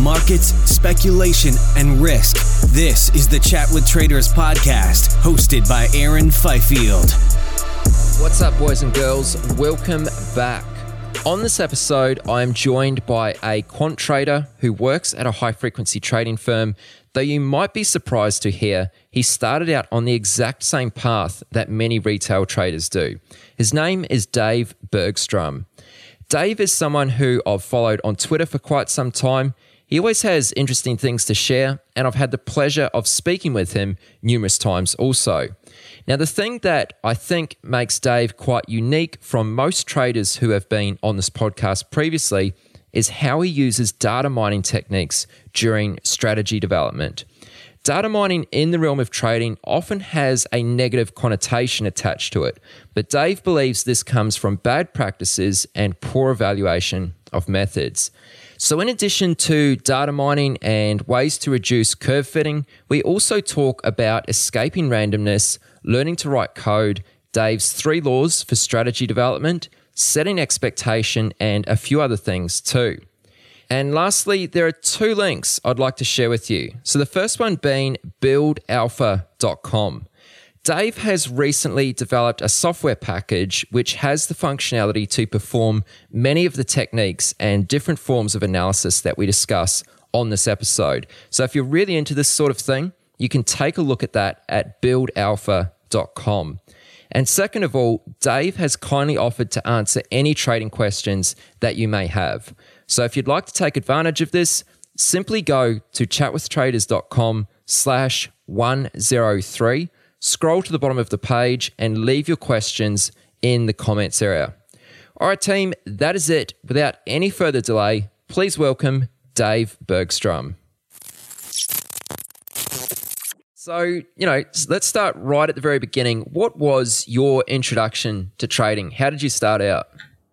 Markets, speculation, and risk. This is the Chat with Traders podcast, hosted by Aaron Fifield. What's up, boys and girls? Welcome back. On this episode, I am joined by a quant trader who works at a high frequency trading firm. Though you might be surprised to hear, he started out on the exact same path that many retail traders do. His name is Dave Bergstrom. Dave is someone who I've followed on Twitter for quite some time. He always has interesting things to share, and I've had the pleasure of speaking with him numerous times also. Now, the thing that I think makes Dave quite unique from most traders who have been on this podcast previously is how he uses data mining techniques during strategy development. Data mining in the realm of trading often has a negative connotation attached to it, but Dave believes this comes from bad practices and poor evaluation of methods. So, in addition to data mining and ways to reduce curve fitting, we also talk about escaping randomness, learning to write code, Dave's three laws for strategy development, setting expectation, and a few other things too. And lastly, there are two links I'd like to share with you. So, the first one being buildalpha.com. Dave has recently developed a software package which has the functionality to perform many of the techniques and different forms of analysis that we discuss on this episode. So if you're really into this sort of thing, you can take a look at that at buildalpha.com. And second of all, Dave has kindly offered to answer any trading questions that you may have. So if you'd like to take advantage of this, simply go to chatwithtraders.com slash 103 scroll to the bottom of the page and leave your questions in the comments area. All right, team, that is it. Without any further delay, please welcome Dave Bergstrom. So, you know, let's start right at the very beginning. What was your introduction to trading? How did you start out?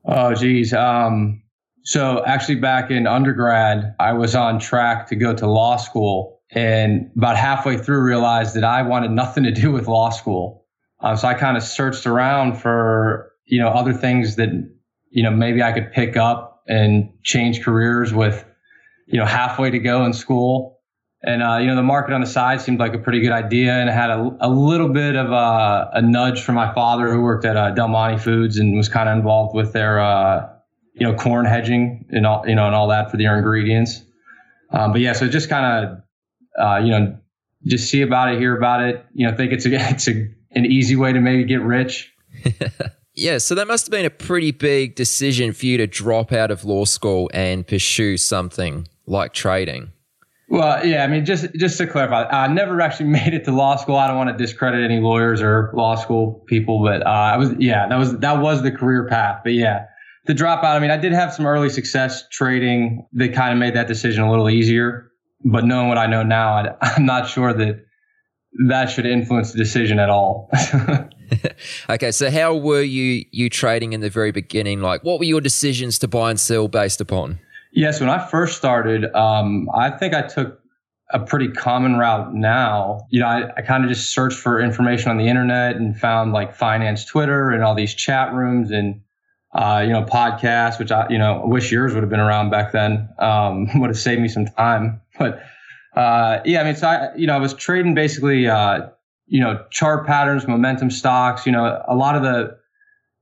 Oh, geez. Um, so, actually, back in undergrad, I was on track to go to law school and about halfway through realized that I wanted nothing to do with law school. Uh, so I kind of searched around for, you know, other things that, you know, maybe I could pick up and change careers with, you know, halfway to go in school. And, uh, you know, the market on the side seemed like a pretty good idea. And I had a, a little bit of a, a, nudge from my father who worked at uh, Del Monte Foods and was kind of involved with their, uh, you know, corn hedging and all, you know, and all that for their ingredients. Um, but yeah, so just kind of uh, you know, just see about it, hear about it. You know, think it's a it's a, an easy way to maybe get rich. yeah, so that must have been a pretty big decision for you to drop out of law school and pursue something like trading. Well, yeah, I mean, just just to clarify, I never actually made it to law school. I don't want to discredit any lawyers or law school people, but uh, I was, yeah, that was that was the career path. But yeah, the dropout. I mean, I did have some early success trading that kind of made that decision a little easier but knowing what I know now, I, I'm not sure that that should influence the decision at all. okay, so how were you you trading in the very beginning? Like, what were your decisions to buy and sell based upon? Yes, when I first started, um, I think I took a pretty common route now. You know, I, I kind of just searched for information on the internet and found like finance Twitter and all these chat rooms and uh, you know podcasts, which I you know wish yours would have been around back then. Um, would have saved me some time. But uh, yeah, I mean, so I you know I was trading basically uh, you know chart patterns, momentum stocks. You know, a lot of the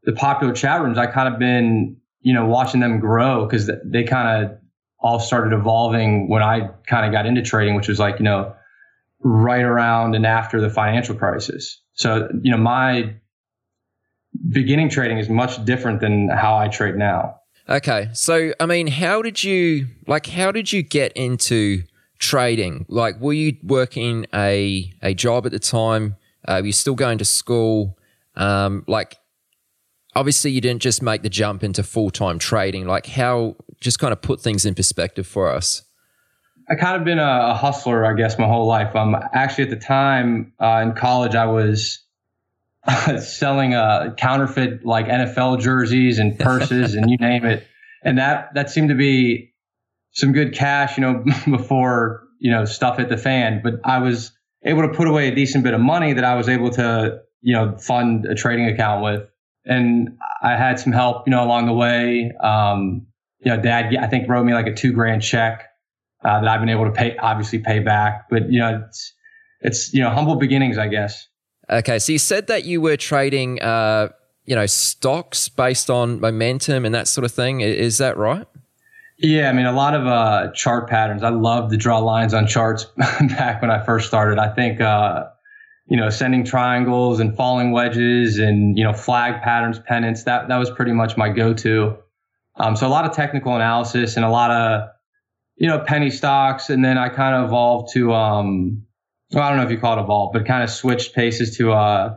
the popular chat rooms I kind of been you know watching them grow because they kind of all started evolving when I kind of got into trading, which was like, you know, right around and after the financial crisis. So, you know, my beginning trading is much different than how I trade now. Okay. So, I mean, how did you, like, how did you get into trading? Like, were you working a, a job at the time? Uh, were you still going to school? Um, like, obviously you didn't just make the jump into full-time trading like how just kind of put things in perspective for us i kind of been a, a hustler i guess my whole life um actually at the time uh, in college i was selling uh, counterfeit like nfl jerseys and purses and you name it and that that seemed to be some good cash you know before you know stuff hit the fan but i was able to put away a decent bit of money that i was able to you know fund a trading account with and I had some help, you know, along the way. Um, you know, dad, I think wrote me like a two grand check uh, that I've been able to pay, obviously pay back. But you know, it's it's you know humble beginnings, I guess. Okay, so you said that you were trading, uh, you know, stocks based on momentum and that sort of thing. Is that right? Yeah, I mean, a lot of uh, chart patterns. I love to draw lines on charts back when I first started. I think uh, you know, ascending triangles and falling wedges and, you know, flag patterns, pennants. That, that was pretty much my go-to. Um, so a lot of technical analysis and a lot of, you know, penny stocks. And then I kind of evolved to, um, well, I don't know if you call it evolve, but kind of switched paces to, uh,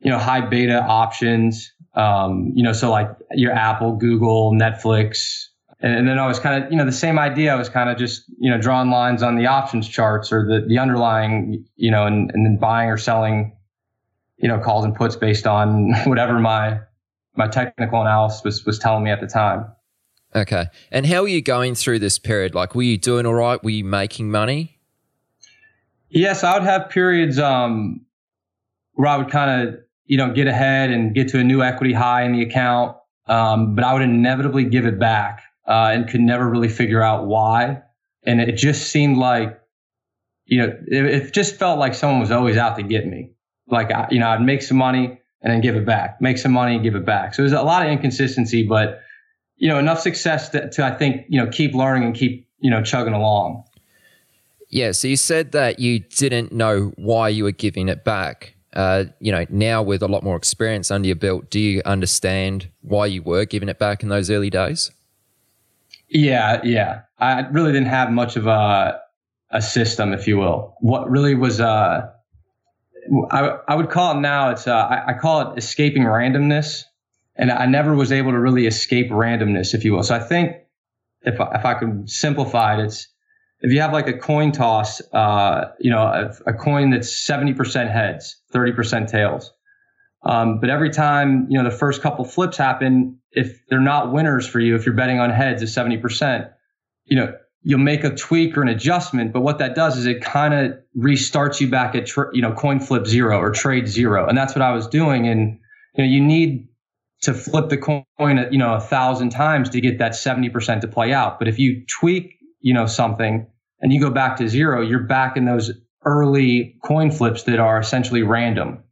you know, high beta options. Um, you know, so like your Apple, Google, Netflix, and, and then I was kind of, you know, the same idea. I was kind of just, you know, drawing lines on the options charts or the, the underlying, you know, and, and then buying or selling, you know, calls and puts based on whatever my, my technical analysis was, was telling me at the time. Okay. And how were you going through this period? Like, were you doing all right? Were you making money? Yes, I would have periods um, where I would kind of, you know, get ahead and get to a new equity high in the account, um, but I would inevitably give it back uh, and could never really figure out why. And it just seemed like, you know, it, it just felt like someone was always out to get me. Like, I, you know, I'd make some money and then give it back, make some money and give it back. So there's a lot of inconsistency, but, you know, enough success to, to I think, you know, keep learning and keep, you know, chugging along. Yeah. So you said that you didn't know why you were giving it back. Uh, you know, now with a lot more experience under your belt, do you understand why you were giving it back in those early days? Yeah, yeah. I really didn't have much of a a system, if you will. What really was uh I, I would call it now it's uh, I, I call it escaping randomness and I never was able to really escape randomness, if you will. So I think if I, if I could simplify it, it's if you have like a coin toss, uh, you know, a, a coin that's 70% heads, 30% tails. Um, but every time, you know, the first couple flips happen, if they're not winners for you, if you're betting on heads at 70%, you know, you'll make a tweak or an adjustment. But what that does is it kind of restarts you back at, you know, coin flip zero or trade zero. And that's what I was doing. And, you know, you need to flip the coin, you know, a thousand times to get that 70% to play out. But if you tweak, you know, something and you go back to zero, you're back in those early coin flips that are essentially random.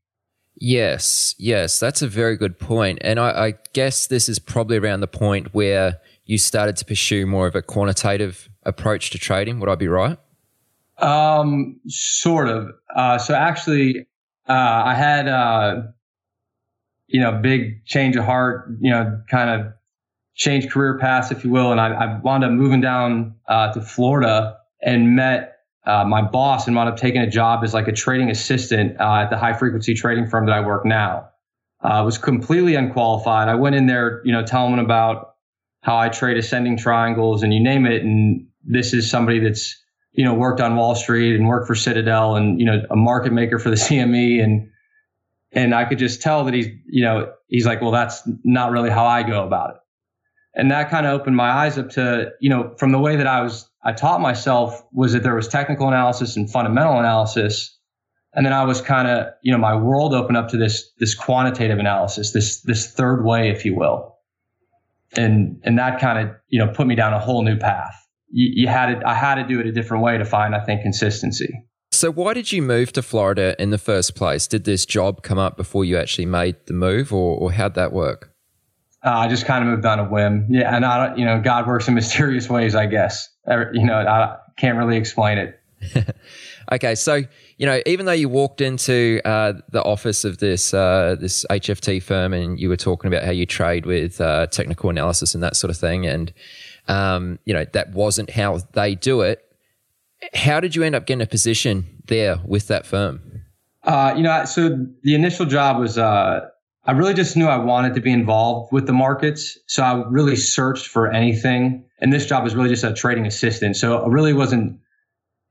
Yes, yes, that's a very good point. And I, I, guess this is probably around the point where you started to pursue more of a quantitative approach to trading. Would I be right? Um, sort of. Uh, so actually, uh, I had, uh, you know, big change of heart, you know, kind of change career paths, if you will. And I, I wound up moving down uh, to Florida and met uh, my boss and wound up taking a job as like a trading assistant uh, at the high frequency trading firm that I work now. I uh, was completely unqualified. I went in there, you know, telling them about how I trade ascending triangles and you name it. And this is somebody that's, you know, worked on Wall Street and worked for Citadel and, you know, a market maker for the CME. And, and I could just tell that he's, you know, he's like, well, that's not really how I go about it. And that kind of opened my eyes up to you know from the way that I was I taught myself was that there was technical analysis and fundamental analysis, and then I was kind of you know my world opened up to this this quantitative analysis, this this third way, if you will, and and that kind of you know put me down a whole new path. You, you had it, I had to do it a different way to find I think consistency. So, why did you move to Florida in the first place? Did this job come up before you actually made the move, or, or how'd that work? Uh, I just kind of moved on a whim. Yeah, and I don't, you know, God works in mysterious ways, I guess. You know, I can't really explain it. okay, so you know, even though you walked into uh, the office of this uh, this HFT firm and you were talking about how you trade with uh, technical analysis and that sort of thing, and um, you know that wasn't how they do it. How did you end up getting a position there with that firm? Uh, you know, so the initial job was uh, I really just knew I wanted to be involved with the markets. So I really searched for anything. And this job was really just a trading assistant. So I really wasn't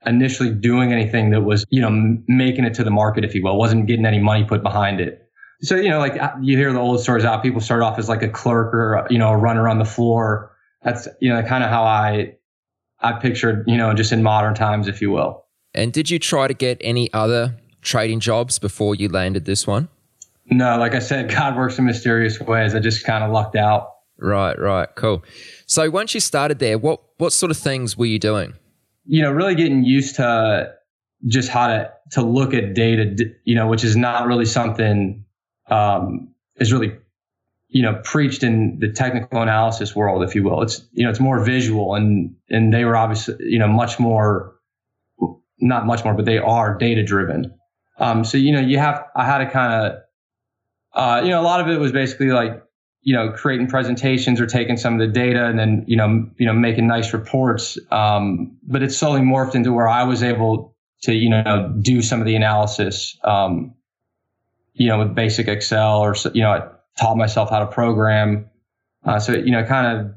initially doing anything that was, you know, making it to the market, if you will, wasn't getting any money put behind it. So, you know, like uh, you hear the old stories out, people start off as like a clerk or, you know, a runner on the floor. That's, you know, kind of how I, I pictured, you know, just in modern times, if you will. And did you try to get any other trading jobs before you landed this one? No, like I said, God works in mysterious ways. I just kind of lucked out. Right, right, cool. So once you started there, what what sort of things were you doing? You know, really getting used to just how to to look at data. You know, which is not really something um, is really you know preached in the technical analysis world, if you will. It's you know it's more visual, and and they were obviously you know much more not much more, but they are data driven. Um, so you know you have I had to kind of uh, you know, a lot of it was basically like, you know, creating presentations or taking some of the data and then, you know, you know, making nice reports. Um, but it slowly morphed into where I was able to, you know, do some of the analysis, um, you know, with basic Excel or, you know, I taught myself how to program. Uh, so, you know, kind of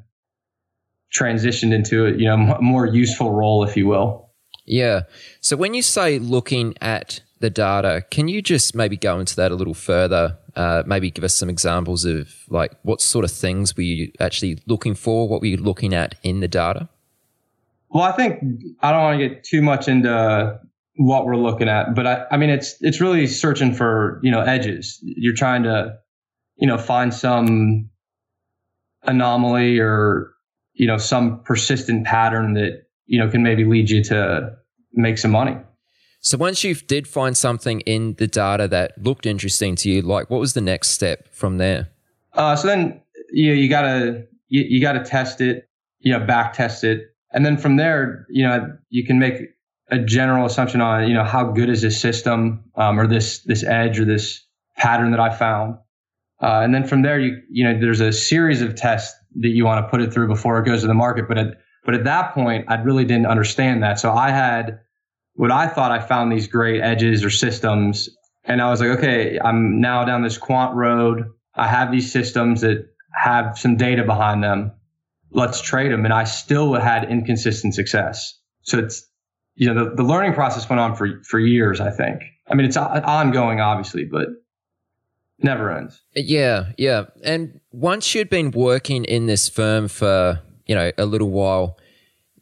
transitioned into a, you know, m- more useful role, if you will. Yeah. So when you say looking at the data, can you just maybe go into that a little further? Uh, maybe give us some examples of like what sort of things were you actually looking for? What were you looking at in the data? Well, I think I don't want to get too much into what we're looking at, but I, I mean, it's it's really searching for you know edges. You're trying to you know find some anomaly or you know some persistent pattern that you know can maybe lead you to make some money. So once you did find something in the data that looked interesting to you, like what was the next step from there? Uh, so then you you gotta you, you gotta test it, you know, back test it, and then from there, you know, you can make a general assumption on you know how good is this system um, or this this edge or this pattern that I found, uh, and then from there, you you know, there's a series of tests that you want to put it through before it goes to the market, but at but at that point, I really didn't understand that, so I had what I thought I found these great edges or systems. And I was like, okay, I'm now down this quant road. I have these systems that have some data behind them. Let's trade them. And I still had inconsistent success. So it's, you know, the, the learning process went on for, for years, I think. I mean, it's ongoing, obviously, but never ends. Yeah. Yeah. And once you'd been working in this firm for, you know, a little while,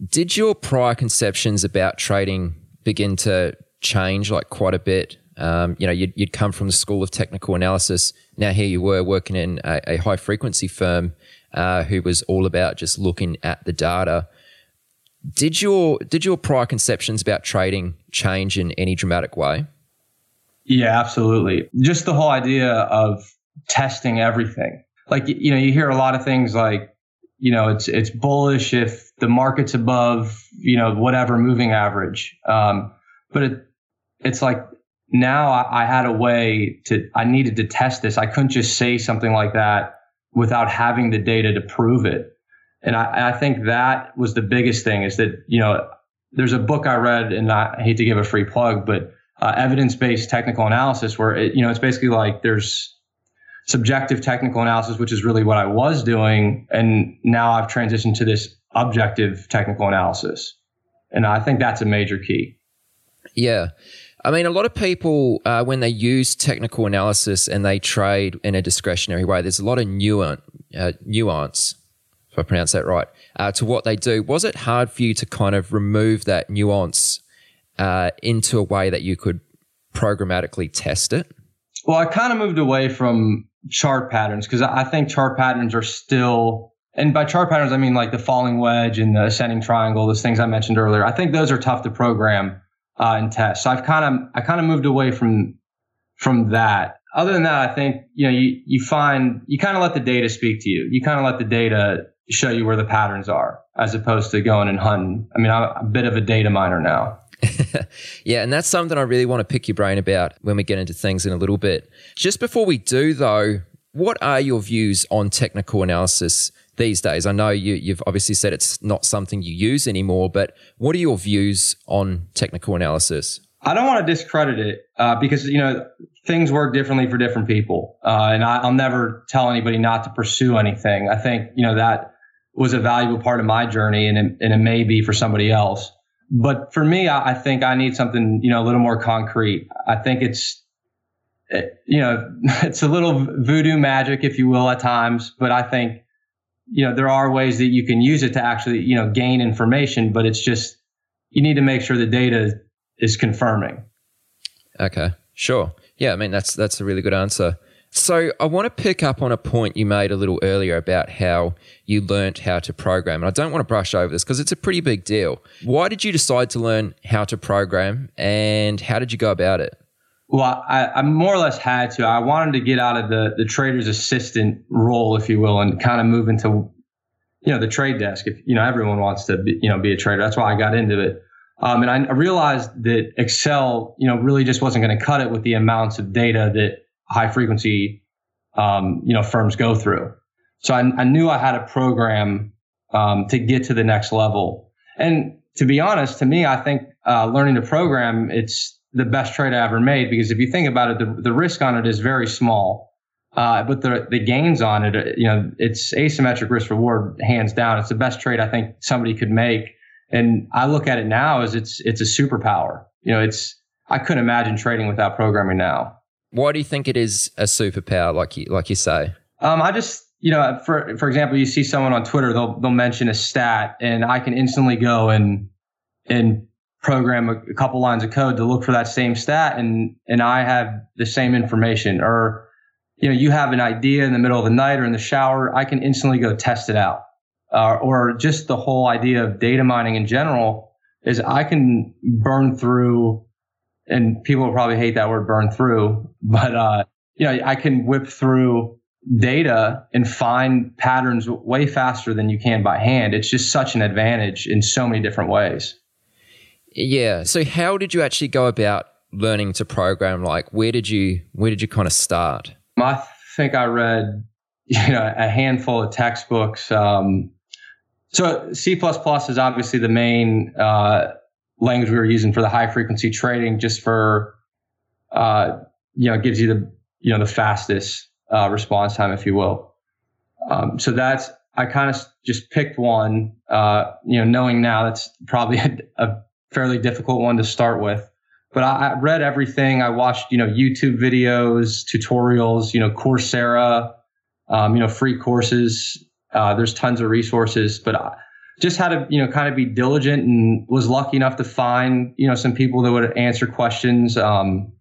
did your prior conceptions about trading begin to change like quite a bit. Um, you know, you'd, you'd, come from the school of technical analysis. Now here you were working in a, a high frequency firm uh, who was all about just looking at the data. Did your did your prior conceptions about trading change in any dramatic way? Yeah, absolutely. Just the whole idea of testing everything. Like you know, you hear a lot of things like, you know, it's it's bullish if the market's above you know, whatever moving average. Um, but it, it's like now I, I had a way to, I needed to test this. I couldn't just say something like that without having the data to prove it. And I, I think that was the biggest thing is that, you know, there's a book I read and I hate to give a free plug, but uh, evidence-based technical analysis where it, you know, it's basically like there's subjective technical analysis, which is really what I was doing. And now I've transitioned to this objective technical analysis. And I think that's a major key. Yeah. I mean, a lot of people, uh, when they use technical analysis and they trade in a discretionary way, there's a lot of nuance, uh, nuance if I pronounce that right, uh, to what they do. Was it hard for you to kind of remove that nuance uh, into a way that you could programmatically test it? Well, I kind of moved away from chart patterns because I think chart patterns are still, and by chart patterns, I mean like the falling wedge and the ascending triangle, those things I mentioned earlier. I think those are tough to program uh, and test. So I've kind of, I kind of moved away from, from that. Other than that, I think, you know, you, you find, you kind of let the data speak to you. You kind of let the data show you where the patterns are as opposed to going and hunting. I mean, I'm a bit of a data miner now. yeah, and that's something I really want to pick your brain about when we get into things in a little bit. Just before we do, though, what are your views on technical analysis these days? I know you, have obviously said it's not something you use anymore, but what are your views on technical analysis? I don't want to discredit it uh, because you know things work differently for different people, uh, and I, will never tell anybody not to pursue anything. I think you know that was a valuable part of my journey, and it, and it may be for somebody else. But for me, I, I think I need something, you know, a little more concrete. I think it's, it, you know, it's a little voodoo magic, if you will, at times. But I think, you know, there are ways that you can use it to actually, you know, gain information. But it's just you need to make sure the data is confirming. Okay, sure. Yeah, I mean that's that's a really good answer. So I want to pick up on a point you made a little earlier about how you learnt how to program. And I don't want to brush over this because it's a pretty big deal. Why did you decide to learn how to program and how did you go about it? Well, I, I more or less had to. I wanted to get out of the, the trader's assistant role, if you will, and kind of move into, you know, the trade desk. If, you know, everyone wants to, be, you know, be a trader. That's why I got into it. Um, and I realized that Excel, you know, really just wasn't going to cut it with the amounts of data that high frequency, um, you know, firms go through. So I, I knew I had a program um, to get to the next level. And to be honest, to me, I think uh, learning to program it's the best trade I ever made because if you think about it, the, the risk on it is very small. Uh, but the the gains on it, you know, it's asymmetric risk reward hands down. It's the best trade I think somebody could make. And I look at it now as it's it's a superpower. You know, it's I couldn't imagine trading without programming now. Why do you think it is a superpower, like you like you say? Um, I just you know, for for example, you see someone on Twitter, they'll they'll mention a stat, and I can instantly go and and program a, a couple lines of code to look for that same stat, and and I have the same information. Or you know, you have an idea in the middle of the night or in the shower, I can instantly go test it out. Uh, or just the whole idea of data mining in general is I can burn through and people probably hate that word burn through, but, uh, you know, I can whip through data and find patterns way faster than you can by hand. It's just such an advantage in so many different ways. Yeah. So how did you actually go about learning to program? Like where did you where did you kind of start? I think I read you know a handful of textbooks. Um, so C plus is obviously the main uh, language we were using for the high frequency trading just for uh, you know gives you the you know the fastest uh, response time if you will um, so that's i kind of just picked one uh, you know knowing now that's probably a, a, fairly difficult one to start with. But I, I, read everything. I watched you know youtube videos tutorials you know coursera um, you know free courses. Uh, there's tons of resources but I, just had to you know kind of be diligent and was lucky enough to find you know some people that would answer questions um,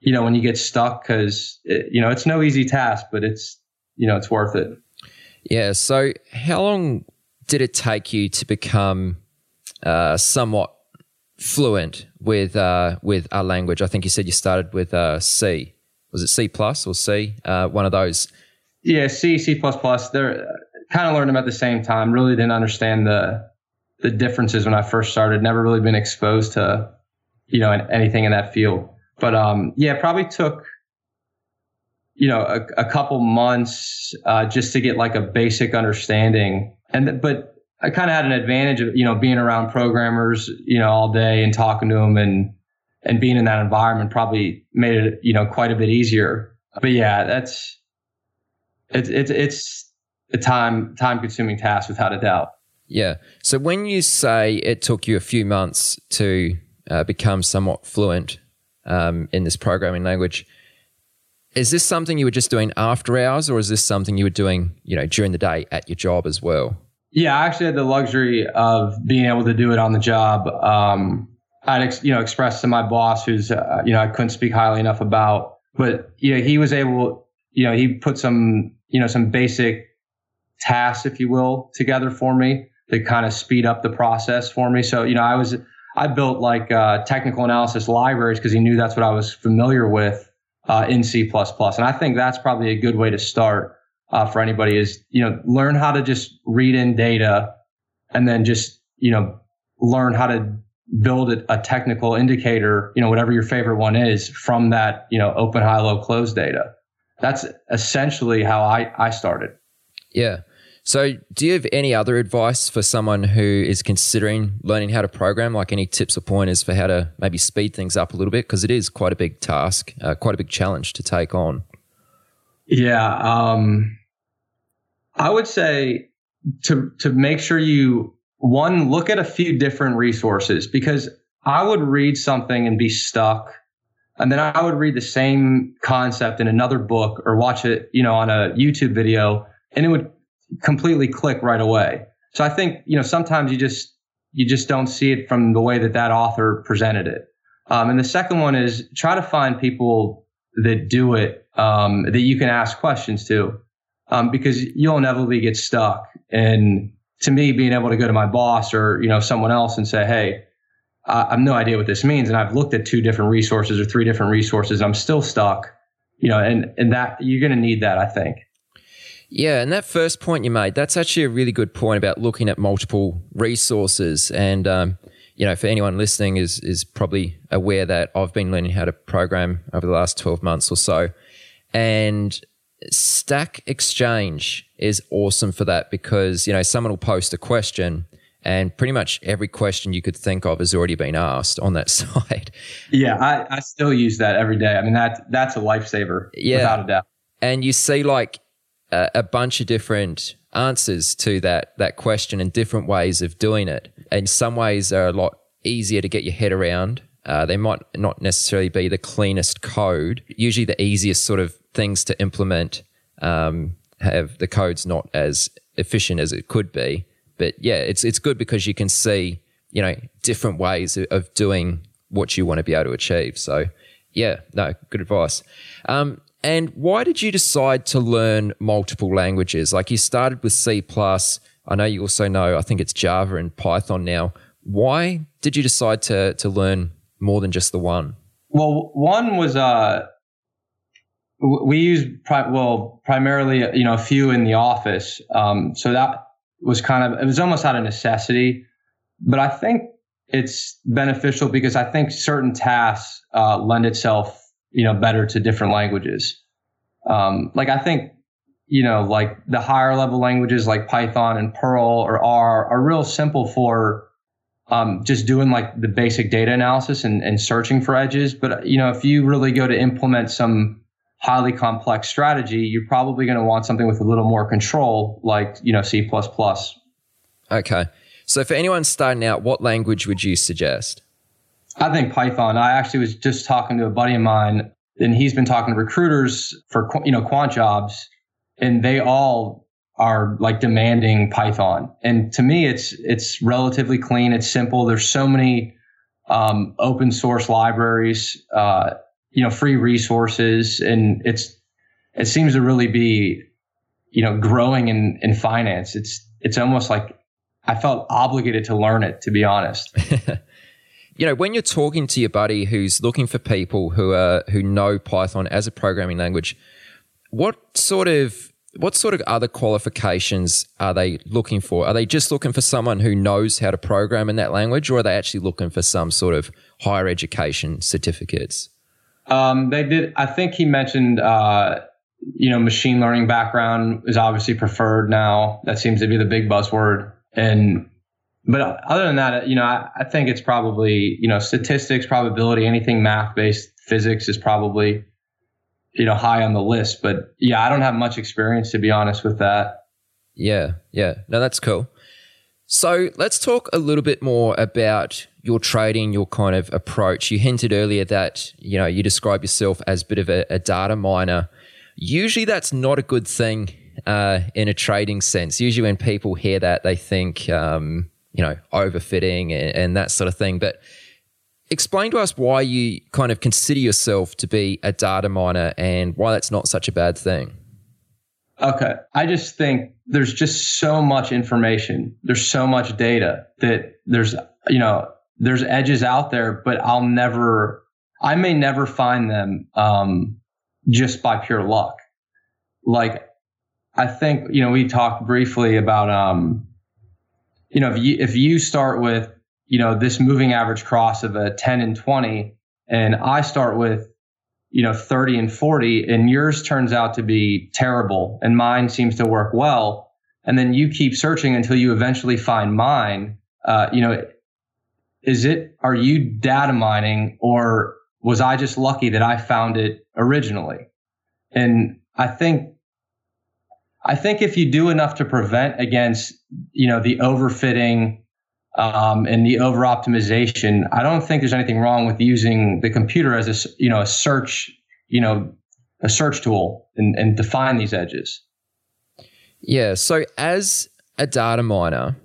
you know when you get stuck because you know it's no easy task but it's you know it's worth it. Yeah so how long did it take you to become uh, somewhat fluent with uh, with our language i think you said you started with uh, c was it c plus or c uh, one of those yeah c c plus plus there kind of learned them at the same time. Really didn't understand the the differences when I first started. Never really been exposed to you know anything in that field. But um, yeah, probably took you know a, a couple months uh, just to get like a basic understanding. And but I kind of had an advantage of you know being around programmers you know all day and talking to them and and being in that environment probably made it you know quite a bit easier. But yeah, that's it's it's it's a time time consuming task without a doubt. Yeah. So when you say it took you a few months to uh, become somewhat fluent um, in this programming language, is this something you were just doing after hours, or is this something you were doing, you know, during the day at your job as well? Yeah, I actually had the luxury of being able to do it on the job. Um, I'd ex- you know expressed to my boss, who's uh, you know I couldn't speak highly enough about, but you know he was able, you know he put some you know some basic tasks, if you will, together for me to kind of speed up the process for me. So you know I was I built like uh, technical analysis libraries because he knew that's what I was familiar with uh, in C++, and I think that's probably a good way to start uh, for anybody is, you know, learn how to just read in data and then just, you know, learn how to build a, technical indicator, you know, whatever your favorite one is from that, you know, open, high, low, close data. That's essentially how I, I started. Yeah. So, do you have any other advice for someone who is considering learning how to program? Like any tips or pointers for how to maybe speed things up a little bit? Because it is quite a big task, uh, quite a big challenge to take on. Yeah. Um, I would say to to make sure you one look at a few different resources because I would read something and be stuck and then I would read the same concept in another book or watch it, you know, on a YouTube video and it would completely click right away. So I think, you know, sometimes you just you just don't see it from the way that that author presented it. Um, and the second one is try to find people that do it um, that you can ask questions to um, because you'll inevitably get stuck. And to me, being able to go to my boss or you know someone else and say, "Hey, I have no idea what this means," and I've looked at two different resources or three different resources, I'm still stuck. You know, and and that you're going to need that, I think. Yeah, and that first point you made, that's actually a really good point about looking at multiple resources. And um, you know, for anyone listening, is is probably aware that I've been learning how to program over the last twelve months or so, and Stack Exchange is awesome for that because, you know, someone will post a question and pretty much every question you could think of has already been asked on that site. Yeah, I, I still use that every day. I mean, that that's a lifesaver yeah. without a doubt. And you see like a, a bunch of different answers to that that question and different ways of doing it. And some ways are a lot easier to get your head around. Uh, they might not necessarily be the cleanest code. Usually, the easiest sort of things to implement um, have the code's not as efficient as it could be. But yeah, it's it's good because you can see you know different ways of doing what you want to be able to achieve. So yeah, no, good advice. Um, and why did you decide to learn multiple languages? Like you started with C plus. I know you also know I think it's Java and Python now. Why did you decide to to learn more than just the one? Well, one was uh we use pri- well primarily you know a few in the office um, so that was kind of it was almost out of necessity but i think it's beneficial because i think certain tasks uh, lend itself you know better to different languages um, like i think you know like the higher level languages like python and perl or r are real simple for um, just doing like the basic data analysis and, and searching for edges but you know if you really go to implement some highly complex strategy, you're probably going to want something with a little more control, like you know C++. Okay. So for anyone starting out, what language would you suggest? I think Python. I actually was just talking to a buddy of mine, and he's been talking to recruiters for you know quant jobs, and they all are like demanding Python. And to me, it's it's relatively clean. It's simple. There's so many um, open source libraries. Uh, you know free resources and it's it seems to really be you know growing in in finance it's it's almost like i felt obligated to learn it to be honest you know when you're talking to your buddy who's looking for people who are who know python as a programming language what sort of what sort of other qualifications are they looking for are they just looking for someone who knows how to program in that language or are they actually looking for some sort of higher education certificates um, they did. I think he mentioned, uh, you know, machine learning background is obviously preferred now. That seems to be the big buzzword. And but other than that, you know, I, I think it's probably you know statistics, probability, anything math based, physics is probably you know high on the list. But yeah, I don't have much experience to be honest with that. Yeah, yeah, no, that's cool. So let's talk a little bit more about your trading, your kind of approach. You hinted earlier that you know you describe yourself as a bit of a, a data miner. Usually, that's not a good thing uh, in a trading sense. Usually, when people hear that, they think, um, you know, overfitting and, and that sort of thing. But explain to us why you kind of consider yourself to be a data miner and why that's not such a bad thing. Okay. I just think there's just so much information. There's so much data that there's, you know, there's edges out there, but I'll never, I may never find them um, just by pure luck. Like, I think, you know, we talked briefly about, um, you know, if you, if you start with, you know, this moving average cross of a 10 and 20, and I start with you know 30 and 40 and yours turns out to be terrible and mine seems to work well and then you keep searching until you eventually find mine uh, you know is it are you data mining or was i just lucky that i found it originally? And i think i think if you do enough to prevent against you know the overfitting um, and the over optimization, I don't think there's anything wrong with using the computer as a you know a search you know a search tool and, and define these edges. Yeah. So as a data miner,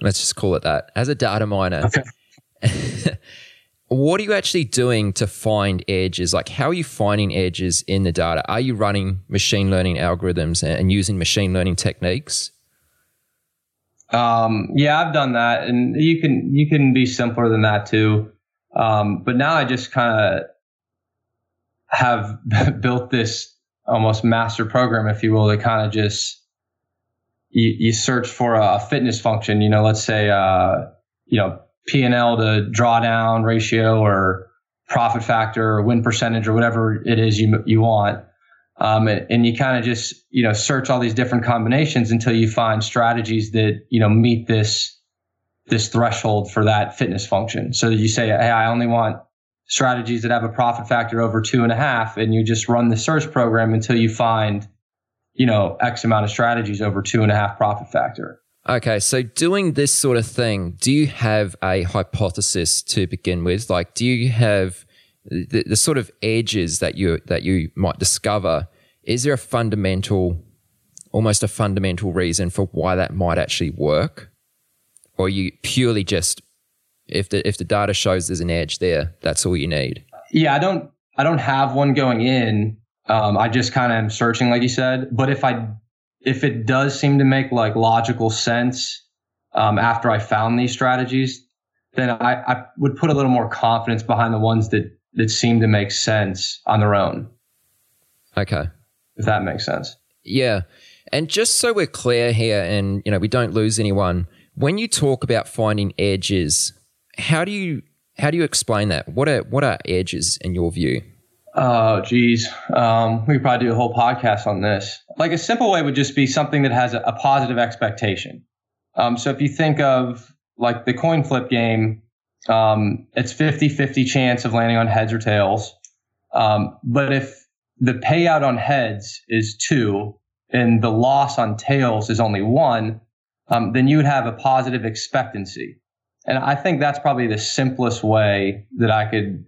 let's just call it that. As a data miner, okay. what are you actually doing to find edges? Like, how are you finding edges in the data? Are you running machine learning algorithms and using machine learning techniques? Um, yeah, I've done that, and you can you can be simpler than that too. Um, but now I just kind of have built this almost master program, if you will, to kind of just you, you, search for a fitness function. You know, let's say uh, you know P and L to drawdown ratio or profit factor or win percentage or whatever it is you you want. Um, and, and, you kind of just you know search all these different combinations until you find strategies that you know meet this this threshold for that fitness function. So you say, hey, I only want strategies that have a profit factor over two and a half, and you just run the search program until you find you know X amount of strategies over two and a half profit factor. Okay, so doing this sort of thing, do you have a hypothesis to begin with? Like, do you have the, the sort of edges that you that you might discover is there a fundamental, almost a fundamental reason for why that might actually work? Or you purely just, if the, if the data shows there's an edge there, that's all you need? Yeah, I don't, I don't have one going in. Um, I just kind of am searching, like you said. But if I, if it does seem to make like logical sense um, after I found these strategies, then I, I would put a little more confidence behind the ones that that seem to make sense on their own. Okay if that makes sense. Yeah. And just so we're clear here and you know we don't lose anyone, when you talk about finding edges, how do you how do you explain that? What are what are edges in your view? Oh, geez. Um, we could probably do a whole podcast on this. Like a simple way would just be something that has a, a positive expectation. Um, so if you think of like the coin flip game, um, it's 50 50 chance of landing on heads or tails. Um, but if the payout on heads is two and the loss on tails is only one, um, then you would have a positive expectancy. And I think that's probably the simplest way that I could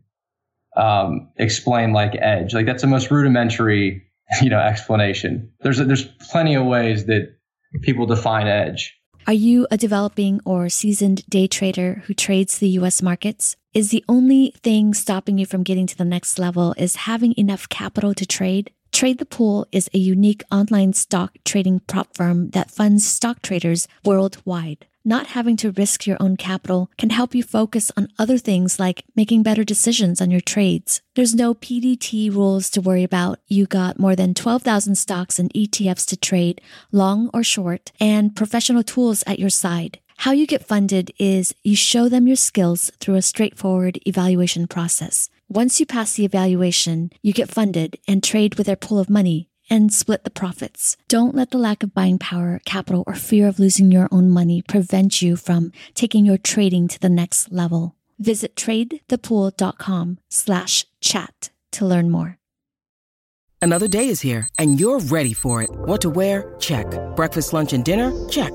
um, explain like edge. Like that's the most rudimentary, you know, explanation. There's there's plenty of ways that people define edge. Are you a developing or seasoned day trader who trades the US markets? Is the only thing stopping you from getting to the next level is having enough capital to trade? Trade the Pool is a unique online stock trading prop firm that funds stock traders worldwide not having to risk your own capital can help you focus on other things like making better decisions on your trades. There's no PDT rules to worry about. You got more than 12,000 stocks and ETFs to trade, long or short, and professional tools at your side. How you get funded is you show them your skills through a straightforward evaluation process. Once you pass the evaluation, you get funded and trade with their pool of money and split the profits. Don't let the lack of buying power, capital, or fear of losing your own money prevent you from taking your trading to the next level. Visit tradethepool.com slash chat to learn more. Another day is here and you're ready for it. What to wear? Check. Breakfast, lunch, and dinner? Check.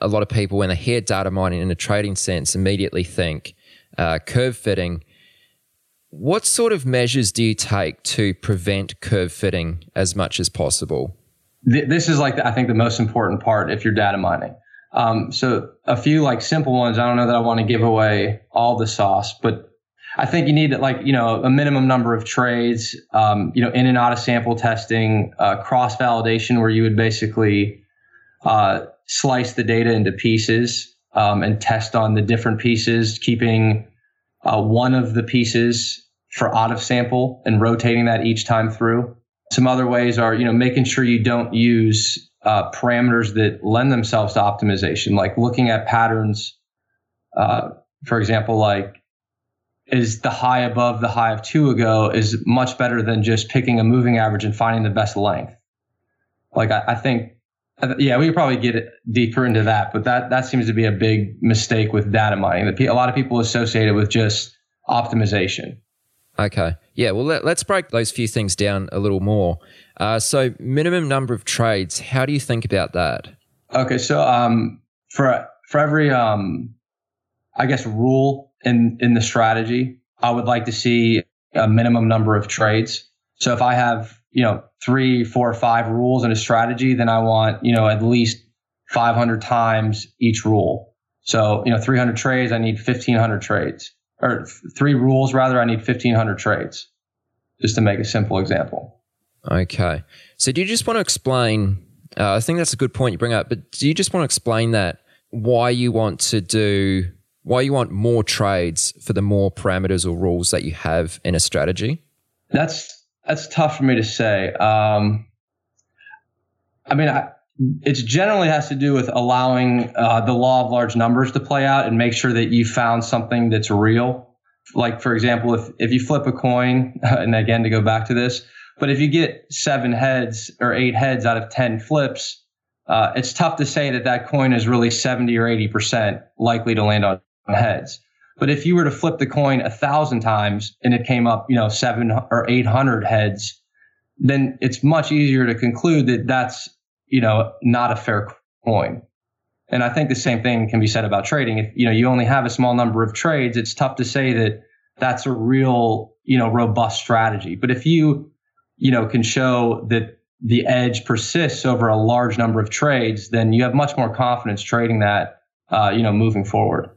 a lot of people, when they hear data mining in a trading sense, immediately think uh, curve fitting. What sort of measures do you take to prevent curve fitting as much as possible? This is like I think the most important part if you're data mining. Um, so a few like simple ones. I don't know that I want to give away all the sauce, but I think you need like you know a minimum number of trades. Um, you know, in and out of sample testing, uh, cross validation, where you would basically uh, slice the data into pieces um, and test on the different pieces, keeping uh, one of the pieces for out of sample and rotating that each time through. Some other ways are, you know, making sure you don't use uh, parameters that lend themselves to optimization, like looking at patterns. Uh, for example, like is the high above the high of two ago is much better than just picking a moving average and finding the best length. Like I, I think, yeah, we could probably get deeper into that, but that that seems to be a big mistake with data mining. That a lot of people associate it with just optimization. Okay. Yeah. Well, let, us break those few things down a little more. Uh, so, minimum number of trades. How do you think about that? Okay. So, um, for for every, um, I guess, rule in in the strategy, I would like to see a minimum number of trades. So, if I have, you know, three, four, five rules in a strategy, then I want, you know, at least 500 times each rule. So, you know, 300 trades, I need 1500 trades or three rules rather, I need 1500 trades just to make a simple example. Okay. So do you just want to explain? Uh, I think that's a good point you bring up, but do you just want to explain that why you want to do, why you want more trades for the more parameters or rules that you have in a strategy? That's that's tough for me to say. Um, I mean, I, it generally has to do with allowing uh, the law of large numbers to play out and make sure that you found something that's real. Like, for example, if, if you flip a coin, and again, to go back to this, but if you get seven heads or eight heads out of 10 flips, uh, it's tough to say that that coin is really 70 or 80% likely to land on heads. But if you were to flip the coin a thousand times and it came up, you know, seven or 800 heads, then it's much easier to conclude that that's you know, not a fair coin. And I think the same thing can be said about trading. If, you know, you only have a small number of trades, it's tough to say that that's a real, you know, robust strategy. But if you, you know, can show that the edge persists over a large number of trades, then you have much more confidence trading that, uh, you know, moving forward.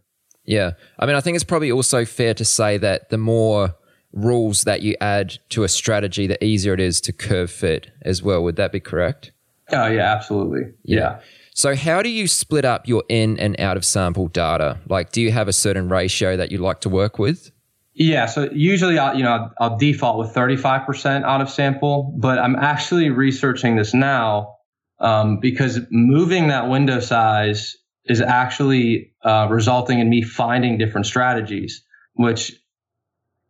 Yeah. I mean, I think it's probably also fair to say that the more rules that you add to a strategy, the easier it is to curve fit as well. Would that be correct? Oh, yeah, absolutely. Yeah. yeah. So, how do you split up your in and out of sample data? Like, do you have a certain ratio that you like to work with? Yeah, so usually I'll you know I'll, I'll default with 35% out of sample, but I'm actually researching this now um, because moving that window size is actually uh, resulting in me finding different strategies, which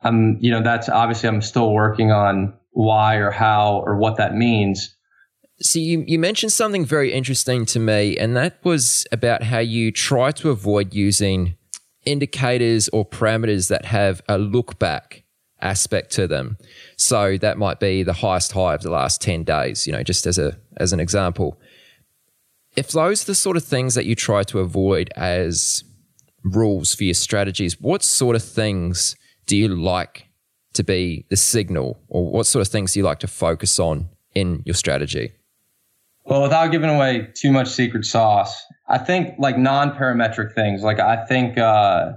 I'm you know that's obviously I'm still working on why or how or what that means. So you, you mentioned something very interesting to me, and that was about how you try to avoid using indicators or parameters that have a look back aspect to them. So that might be the highest high of the last 10 days, you know, just as a as an example. If those are the sort of things that you try to avoid as rules for your strategies, what sort of things do you like to be the signal or what sort of things do you like to focus on in your strategy? Well, without giving away too much secret sauce, I think like non-parametric things, like I think, uh,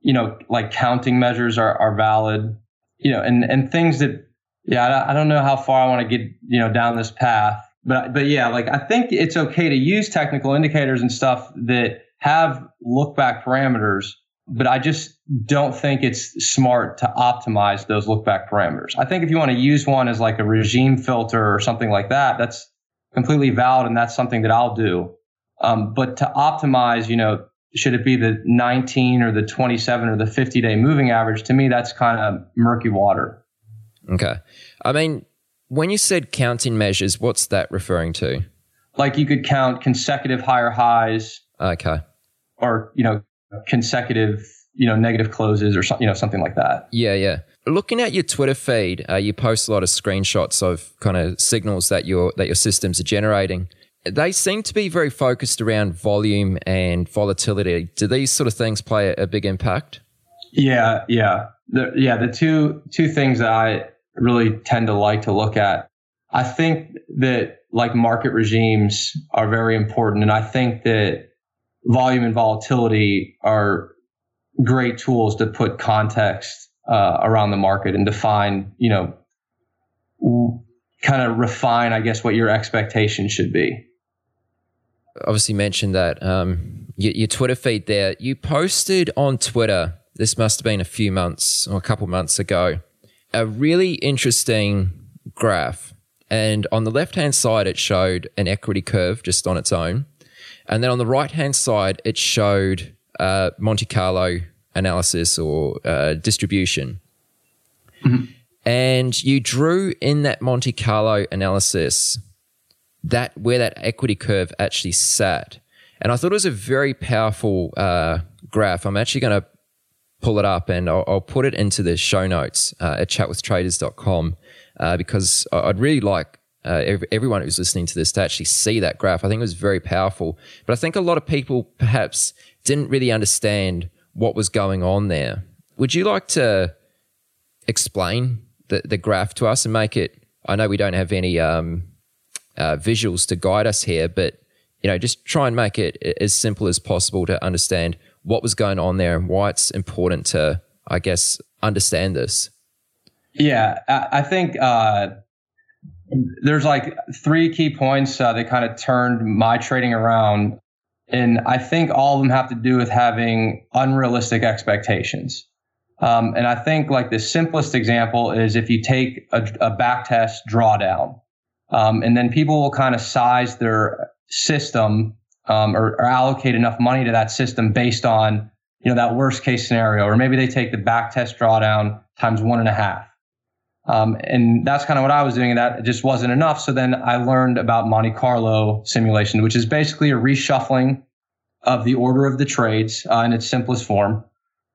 you know, like counting measures are, are valid, you know, and, and things that, yeah, I, I don't know how far I want to get, you know, down this path, but, but yeah, like I think it's okay to use technical indicators and stuff that have look back parameters, but I just don't think it's smart to optimize those look back parameters. I think if you want to use one as like a regime filter or something like that, that's, completely valid, and that's something that I'll do. Um, but to optimize, you know, should it be the 19 or the 27 or the 50 day moving average? To me, that's kind of murky water. Okay. I mean, When you said counting measures, what's that referring to? Like you could count consecutive higher highs. Okay. Or, you know, consecutive, you know, negative closes or something, you know, something like that. Yeah, yeah. Looking at your Twitter feed, uh, you post a lot of screenshots of kind of signals that your that your systems are generating. They seem to be very focused around volume and volatility. Do these sort of things play a, a big impact? Yeah, yeah, the, yeah. The two two things that I really tend to like to look at. I think that like market regimes are very important, and I think that volume and volatility are great tools to put context uh, around the market and define, you know, kind of refine, I guess, what your expectations should be. Obviously, mentioned that um, your, your, Twitter feed there. You posted on Twitter. This must have been a few months or a couple months ago. A really interesting graph, and on the left hand side, it showed an equity curve just on its own, and then on the right hand side, it showed uh, Monte Carlo analysis or uh, distribution. Mm-hmm. And you drew in that Monte Carlo analysis that where that equity curve actually sat. And I thought it was a very powerful uh, graph. I'm actually going to pull it up and I'll, I'll, put it into the show notes uh, at chatwithtraders.com uh, because I'd really like uh, every, everyone who's listening to this to actually see that graph. I think it was very powerful. But I think a lot of people perhaps didn't really understand what was going on there. Would you like to explain the, the graph to us and make it? I know we don't have any um, uh, visuals to guide us here, but you know, just try and make it as simple as possible to understand what was going on there and why it's important to, I guess, understand this. Yeah, I think uh, there's like three key points uh, that kind of turned my trading around and I think all of them have to do with having unrealistic expectations. Um, and I think like the simplest example is if you take a, a back test drawdown, um, and then people will kind of size their system um, or, or, allocate enough money to that system based on you know that worst case scenario, or maybe they take the back test drawdown times one and a half. Um, and that's kind of what I was doing, and that just wasn't enough. So then I learned about Monte Carlo simulation, which is basically a reshuffling of the order of the trades uh, in its simplest form,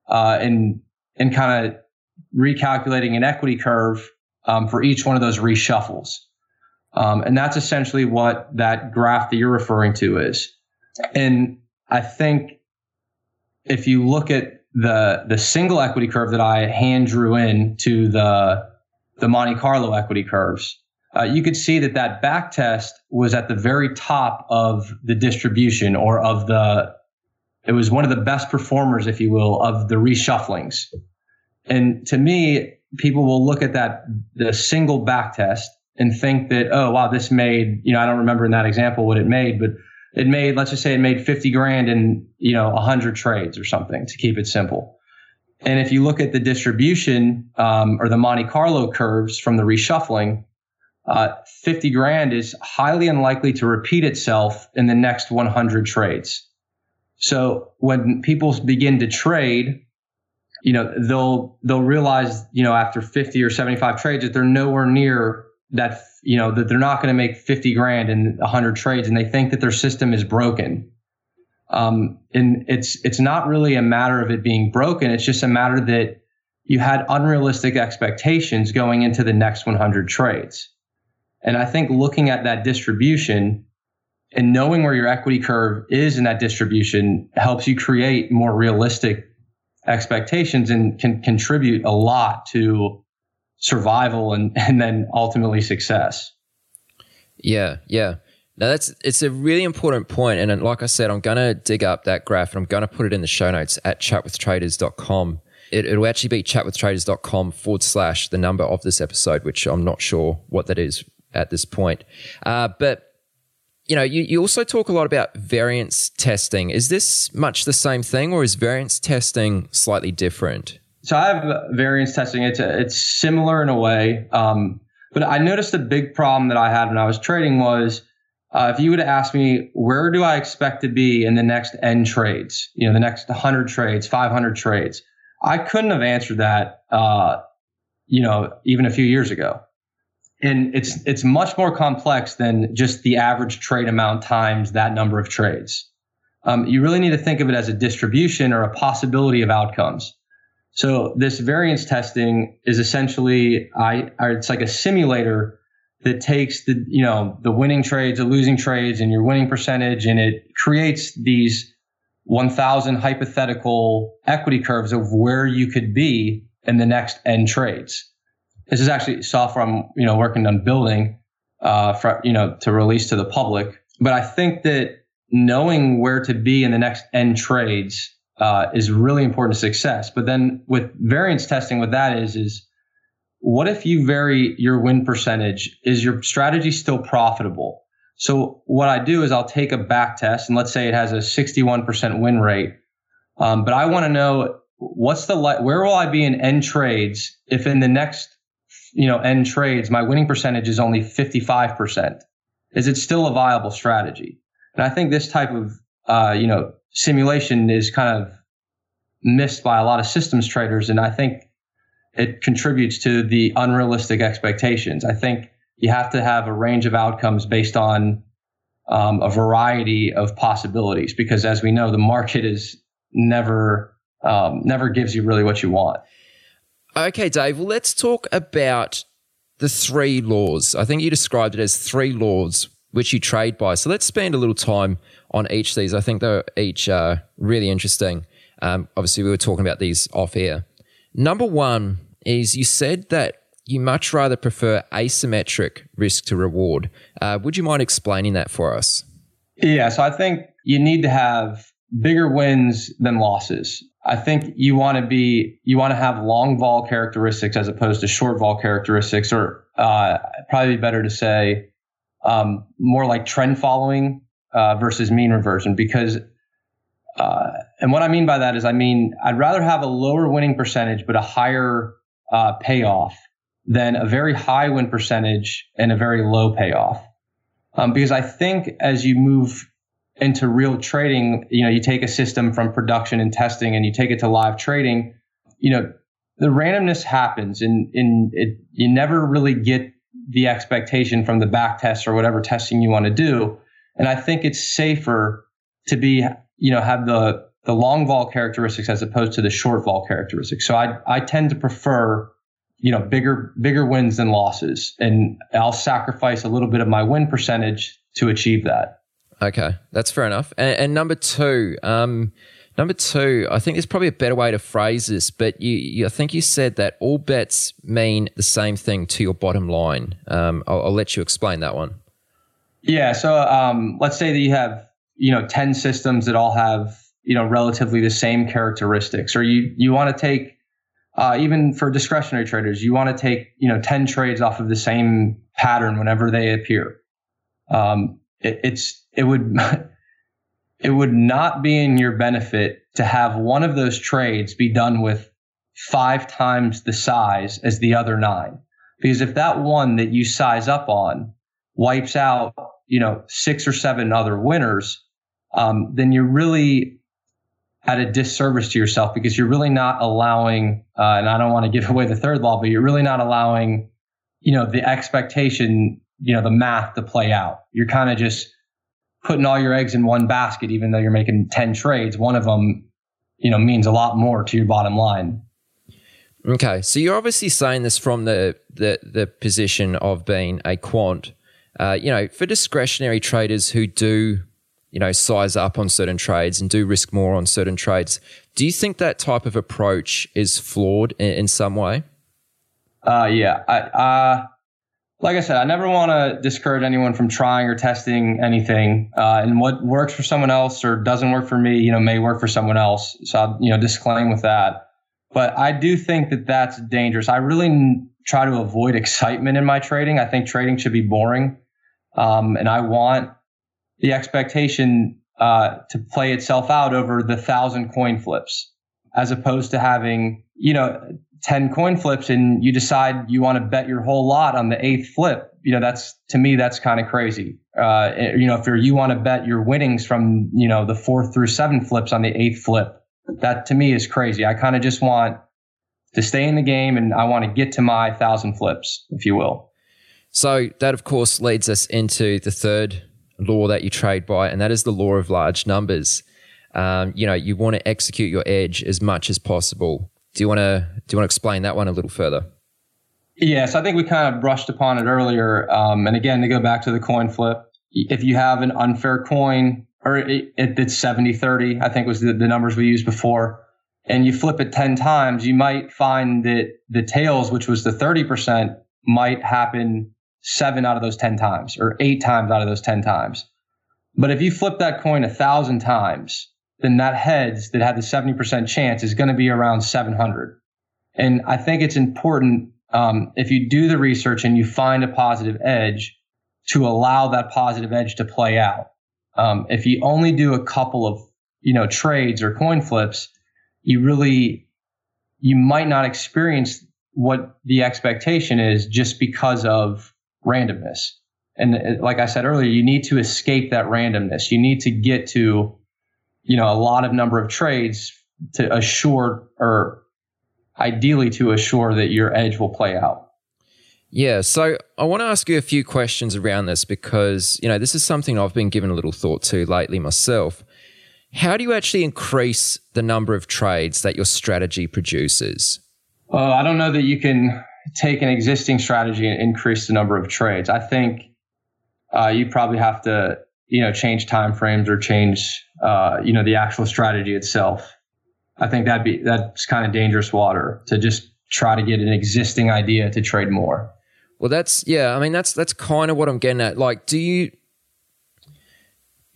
uh, and and kind of recalculating an equity curve um, for each one of those reshuffles. Um, and that's essentially what that graph that you're referring to is. And I think if you look at the the single equity curve that I hand drew in to the the Monte Carlo equity curves, uh, you could see that that back test was at the very top of the distribution or of the, it was one of the best performers, if you will, of the reshufflings. And to me, people will look at that, the single back test and think that, oh, wow, this made, you know, I don't remember in that example what it made, but it made, let's just say it made 50 grand in, you know, 100 trades or something to keep it simple. And if you look at the distribution um, or the Monte Carlo curves from the reshuffling, uh, 50 grand is highly unlikely to repeat itself in the next 100 trades. So when people begin to trade, you know, they'll, they'll realize, you know, after 50 or 75 trades that they're nowhere near that, you know, that they're not going to make 50 grand in 100 trades and they think that their system is broken. Um, and it's it's not really a matter of it being broken. It's just a matter that you had unrealistic expectations going into the next 100 trades. And I think looking at that distribution and knowing where your equity curve is in that distribution helps you create more realistic expectations and can contribute a lot to survival and, and then ultimately success. Yeah, yeah. Now that's it's a really important point, and like I said, I'm going to dig up that graph and I'm going to put it in the show notes at chatwithtraders.com. It, it'll actually be chatwithtraders.com forward slash the number of this episode, which I'm not sure what that is at this point. Uh, but you know, you, you also talk a lot about variance testing. Is this much the same thing, or is variance testing slightly different? So I have variance testing. It's it's similar in a way, um, but I noticed a big problem that I had when I was trading was uh, if you would ask me, where do I expect to be in the next N trades, you know, the next 100 trades, 500 trades, I couldn't have answered that, uh, you know, even a few years ago. and it's it's much more complex than just the average trade amount times that number of trades. Um, you really need to think of it as a distribution or a possibility of outcomes. So this variance testing is essentially I it's like a simulator that takes the you know the winning trades, the losing trades, and your winning percentage, and it creates these 1,000 hypothetical equity curves of where you could be in the next n trades. This is actually software I'm you know working on building uh, for you know to release to the public. But I think that knowing where to be in the next n trades uh, is really important to success. But then with variance testing, what that is is what if you vary your win percentage? Is your strategy still profitable? So what I do is I'll take a back test and let's say it has a 61% win rate. Um, but I want to know what's the where will I be in n trades if in the next you know n trades my winning percentage is only 55%? Is it still a viable strategy? And I think this type of uh, you know simulation is kind of missed by a lot of systems traders, and I think it contributes to the unrealistic expectations. I think you have to have a range of outcomes based on um, a variety of possibilities because, as we know, the market is never um, never gives you really what you want. Okay, Dave. Well, let's talk about the three laws. I think you described it as three laws which you trade by. So let's spend a little time on each of these. I think they're each uh, really interesting. Um, obviously, we were talking about these off air. Number one is you said that you much rather prefer asymmetric risk to reward. Uh, would you mind explaining that for us? Yeah, so I think you need to have bigger wins than losses. I think you want to be you want to have long vol characteristics as opposed to short vol characteristics, or uh, probably better to say um, more like trend following uh, versus mean reversion because uh, and what I mean by that is I mean I'd rather have a lower winning percentage but a higher uh, payoff than a very high win percentage and a very low payoff. Um, because I think as you move into real trading, you know, you take a system from production and testing and you take it to live trading, you know, the randomness happens and, and it, you never really get the expectation from the back test or whatever testing you want to do. And I think it's safer to be, you know, have the, the long vol characteristics as opposed to the short vol characteristics. So I, I tend to prefer, you know, bigger, bigger wins than losses. And I'll sacrifice a little bit of my win percentage to achieve that. Okay. That's fair enough. And, and number two, um, Number two, I think there's probably a better way to phrase this, but you, you I think you said that all bets mean the same thing to your bottom line. Um, I'll, I'll, let you explain that one. Yeah. So um, let's say that you have you know ten systems that all have you know relatively the same characteristics, or you you want to take uh, even for discretionary traders, you want to take you know ten trades off of the same pattern whenever they appear. Um, it, it's it would it would not be in your benefit to have one of those trades be done with five times the size as the other nine. Because if that one that you size up on wipes out, you know, six or seven other winners, um, then you're really at a disservice to yourself because you're really not allowing, uh, and I don't want to give away the third law, but you're really not allowing, you know, the expectation, you know, the math to play out. You're kind of just putting all your eggs in one basket, even though you're making 10 trades, one of them, you know, means a lot more to your bottom line. Okay. So you're obviously saying this from the, the, the position of being a quant. Uh, you know, for discretionary traders who do, you know, size up on certain trades and do risk more on certain trades, do you think that type of approach is flawed in, in some way? Uh, yeah. I, uh, like I said, I never want to discourage anyone from trying or testing anything. Uh, and what works for someone else or doesn't work for me, you know, may work for someone else. So, I'll, you know, disclaim with that. But I do think that that's dangerous. I really try to avoid excitement in my trading. I think trading should be boring. Um, and I want the expectation uh, to play itself out over the thousand coin flips as opposed to having, you know, 10 coin flips and you decide you want to bet your whole lot on the eighth flip, you know, that's to me, that's kind of crazy. Uh, you know, if you're you want to bet your winnings from, you know, the fourth through seven flips on the eighth flip, that to me is crazy. I kind of just want to stay in the game and I want to get to my thousand flips, if you will. So that, of course, leads us into the third law that you trade by, and that is the law of large numbers. Um, you know, you want to execute your edge as much as possible. Do you want to do you want to explain that one a little further? Yes, I think we kind of brushed upon it earlier. Um, and again, to go back to the coin flip, if you have an unfair coin, or it, it, it's 70 30, I think was the, the numbers we used before, and you flip it 10 times, you might find that the tails, which was the 30%, might happen seven out of those 10 times or eight times out of those 10 times. But if you flip that coin a thousand times, then that heads that had the 70% chance is going to be around 700. And I think it's important um, if you do the research and you find a positive edge to allow that positive edge to play out. Um, if you only do a couple of you know trades or coin flips, you really you might not experience what the expectation is just because of randomness. And uh, like I said earlier, you need to escape that randomness. You need to get to, you know, a lot of number of trades to assure or ideally to assure that your edge will play out. Yeah, so I want to ask you a few questions around this because, you know, this is something I've been given a little thought to lately myself. How do you actually increase the number of trades that your strategy produces? Uh, I don't know that you can take an existing strategy and increase the number of trades. I think uh, you probably have to, you know, change time frames or change, uh, you know, the actual strategy itself. I think that'd be that's kind of dangerous water to just try to get an existing idea to trade more. Well, that's yeah. I mean, that's that's kind of what I'm getting at. Like, do you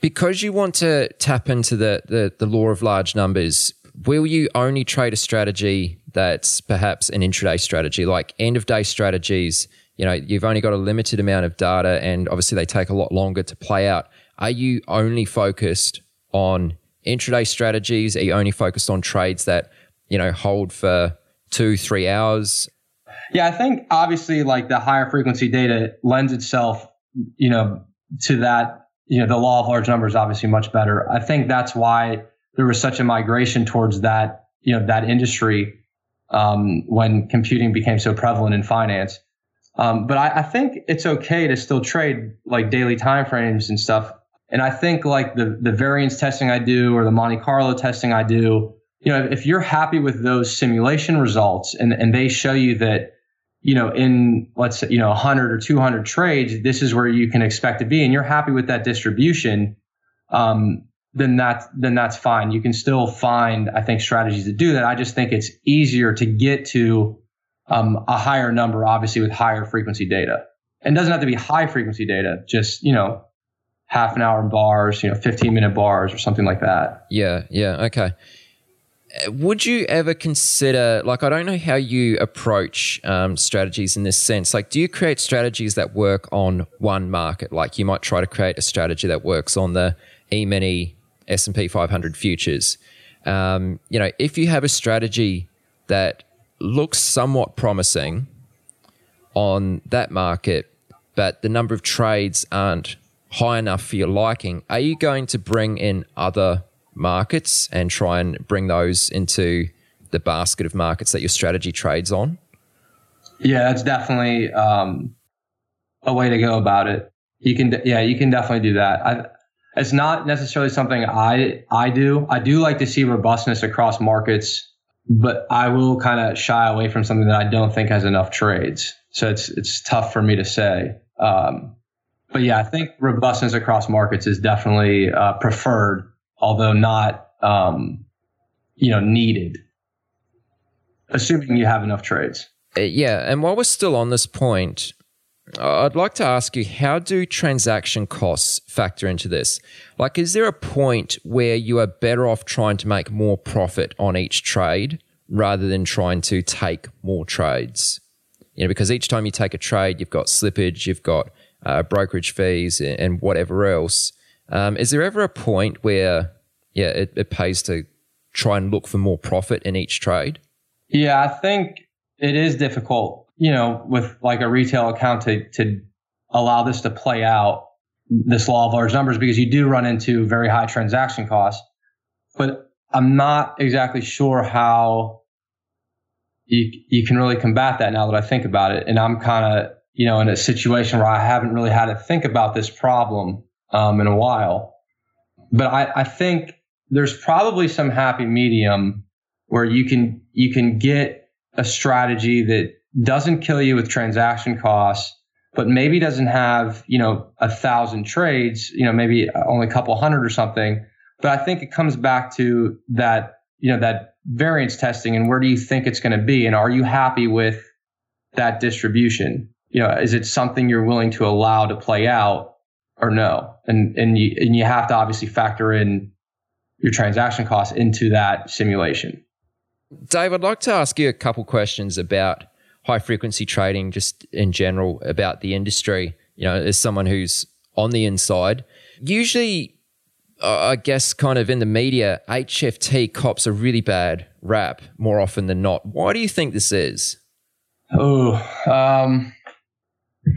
because you want to tap into the the, the law of large numbers? Will you only trade a strategy that's perhaps an intraday strategy, like end of day strategies? You know, you've only got a limited amount of data, and obviously they take a lot longer to play out. Are you only focused on intraday strategies? Are you only focused on trades that, you know, hold for two, three hours? Yeah, I think obviously like the higher frequency data lends itself, you know, to that, you know, the law of large numbers obviously much better. I think that's why there was such a migration towards that, you know, that industry um, when computing became so prevalent in finance. Um, but I, I, think it's okay to still trade like daily timeframes and stuff and I think like the, the variance testing I do or the Monte Carlo testing I do, you know, if you're happy with those simulation results and, and they show you that, you know, in let's say, you know, 100 or 200 trades, this is where you can expect to be and you're happy with that distribution, um, then that's, then that's fine. You can still find, I think, strategies to do that. I just think it's easier to get to um, a higher number, obviously with higher frequency data. And doesn't have to be high frequency data, just, you know, half an hour bars, you know, 15 minute bars or something like that. Yeah, yeah, okay. Would you ever consider, like, I don't know how you approach um, strategies in this sense. Like, do you create strategies that work on one market? Like, you might try to create a strategy that works on the E-mini S&P 500 futures. Um, you know, if you have a strategy that looks somewhat promising on that market, but the number of trades aren't high enough for your liking, are you going to bring in other markets and try and bring those into the basket of markets that your strategy trades on? Yeah, that's definitely um, a way to go about it. You can, yeah, you can definitely do that. I, it's not necessarily something I I do. I do like to see robustness across markets, but I will kind of shy away from something that I don't think has enough trades. So it's it's tough for me to say. Um, but yeah, I think robustness across markets is definitely uh, preferred, although not, um, you know, needed, assuming you have enough trades. Uh, yeah, and while we're still on this point, I'd like to ask you how do transaction costs factor into this? Like, is there a point where you are better off trying to make more profit on each trade rather than trying to take more trades? You know, because each time you take a trade, you've got slippage, you've got uh, brokerage fees and whatever else. Um, is there ever a point where, yeah, it, it pays to try and look for more profit in each trade? Yeah, I think it is difficult, you know, with like a retail account to, to allow this to play out, this law of large numbers, because you do run into very high transaction costs. But I'm not exactly sure how you, you can really combat that now that I think about it. And I'm kind of you know, in a situation where I haven't really had to think about this problem um, in a while. But I, I think there's probably some happy medium where you can you can get a strategy that doesn't kill you with transaction costs, but maybe doesn't have you know a thousand trades, you know, maybe only a couple hundred or something. But I think it comes back to that you know that variance testing and where do you think it's going to be, and are you happy with that distribution? You know, is it something you're willing to allow to play out or no? And and you and you have to obviously factor in your transaction costs into that simulation. Dave, I'd like to ask you a couple questions about high frequency trading, just in general about the industry. You know, as someone who's on the inside, usually, uh, I guess, kind of in the media, HFT cops a really bad rap more often than not. Why do you think this is? Oh, um,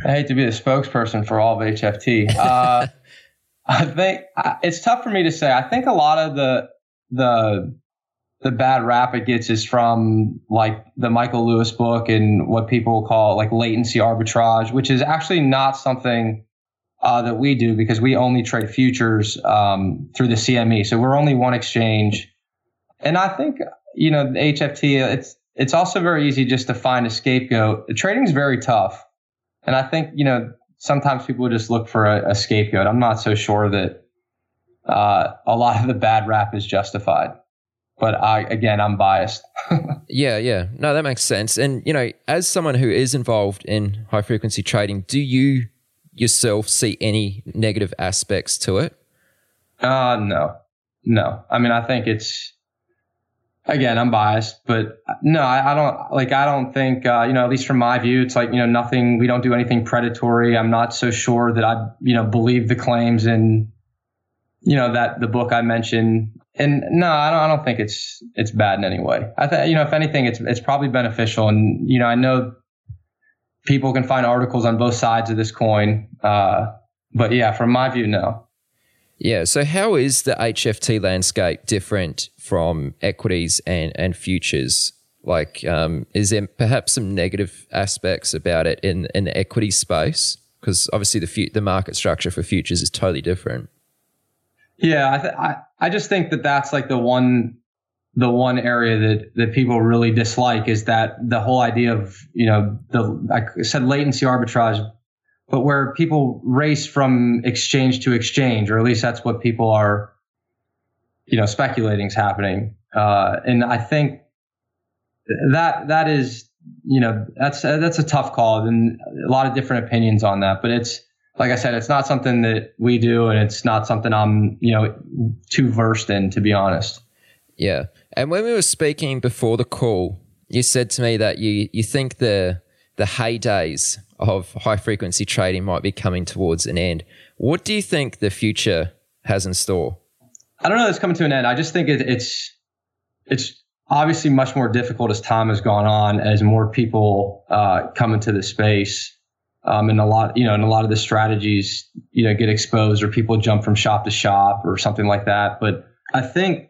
I hate to be the spokesperson for all of HFT. Uh, I think it's tough for me to say. I think a lot of the the the bad rap it gets is from like the Michael Lewis book and what people call like latency arbitrage, which is actually not something uh, that we do because we only trade futures um, through the CME. So we're only one exchange, and I think you know the HFT. It's it's also very easy just to find a scapegoat. The trading is very tough, and I think you know sometimes people just look for a, a scapegoat. I'm not so sure that uh, a lot of the bad rap is justified. But I, again, I'm biased. yeah, yeah. No, that makes sense. And, you know, as someone who is involved in high frequency trading, do you yourself see any negative aspects to it? Uh, no, no. I mean, I think it's, again, I'm biased, but no, I, I don't like. I don't think uh, you know. At least from my view, it's like you know nothing. We don't do anything predatory. I'm not so sure that I you know believe the claims in you know that the book I mentioned. And no, I don't. I don't think it's it's bad in any way. I think you know if anything, it's it's probably beneficial. And you know, I know people can find articles on both sides of this coin. Uh, but yeah, from my view, no. Yeah. So, how is the HFT landscape different from equities and, and futures? Like, um, is there perhaps some negative aspects about it in, in the equity space? Because obviously, the fu- the market structure for futures is totally different. Yeah, I, th- I I just think that that's like the one the one area that that people really dislike is that the whole idea of you know the I said latency arbitrage but where people race from exchange to exchange, or at least that's what people are, you know, speculating is happening. Uh, and I think that that is, you know, that's that's a tough call, and a lot of different opinions on that. But it's like I said, it's not something that we do, and it's not something I'm, you know, too versed in, to be honest. Yeah, and when we were speaking before the call, you said to me that you you think the the heydays of high frequency trading might be coming towards an end. What do you think the future has in store? I don't know it's coming to an end. I just think it, it's it's obviously much more difficult as time has gone on, as more people uh, come into the space, um, and a lot you know, and a lot of the strategies you know get exposed, or people jump from shop to shop, or something like that. But I think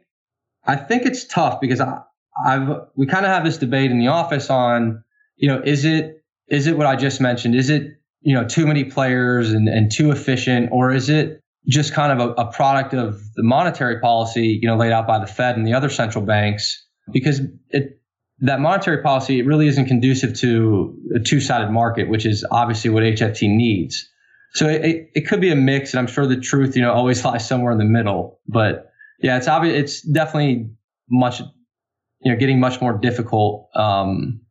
I think it's tough because I, I've we kind of have this debate in the office on you know is it is it what I just mentioned? Is it, you know, too many players and, and too efficient, or is it just kind of a, a product of the monetary policy, you know, laid out by the Fed and the other central banks? Because it, that monetary policy it really isn't conducive to a two-sided market, which is obviously what HFT needs. So it, it could be a mix, and I'm sure the truth, you know, always lies somewhere in the middle. But yeah, it's obvious. It's definitely much, you know, getting much more difficult. Um,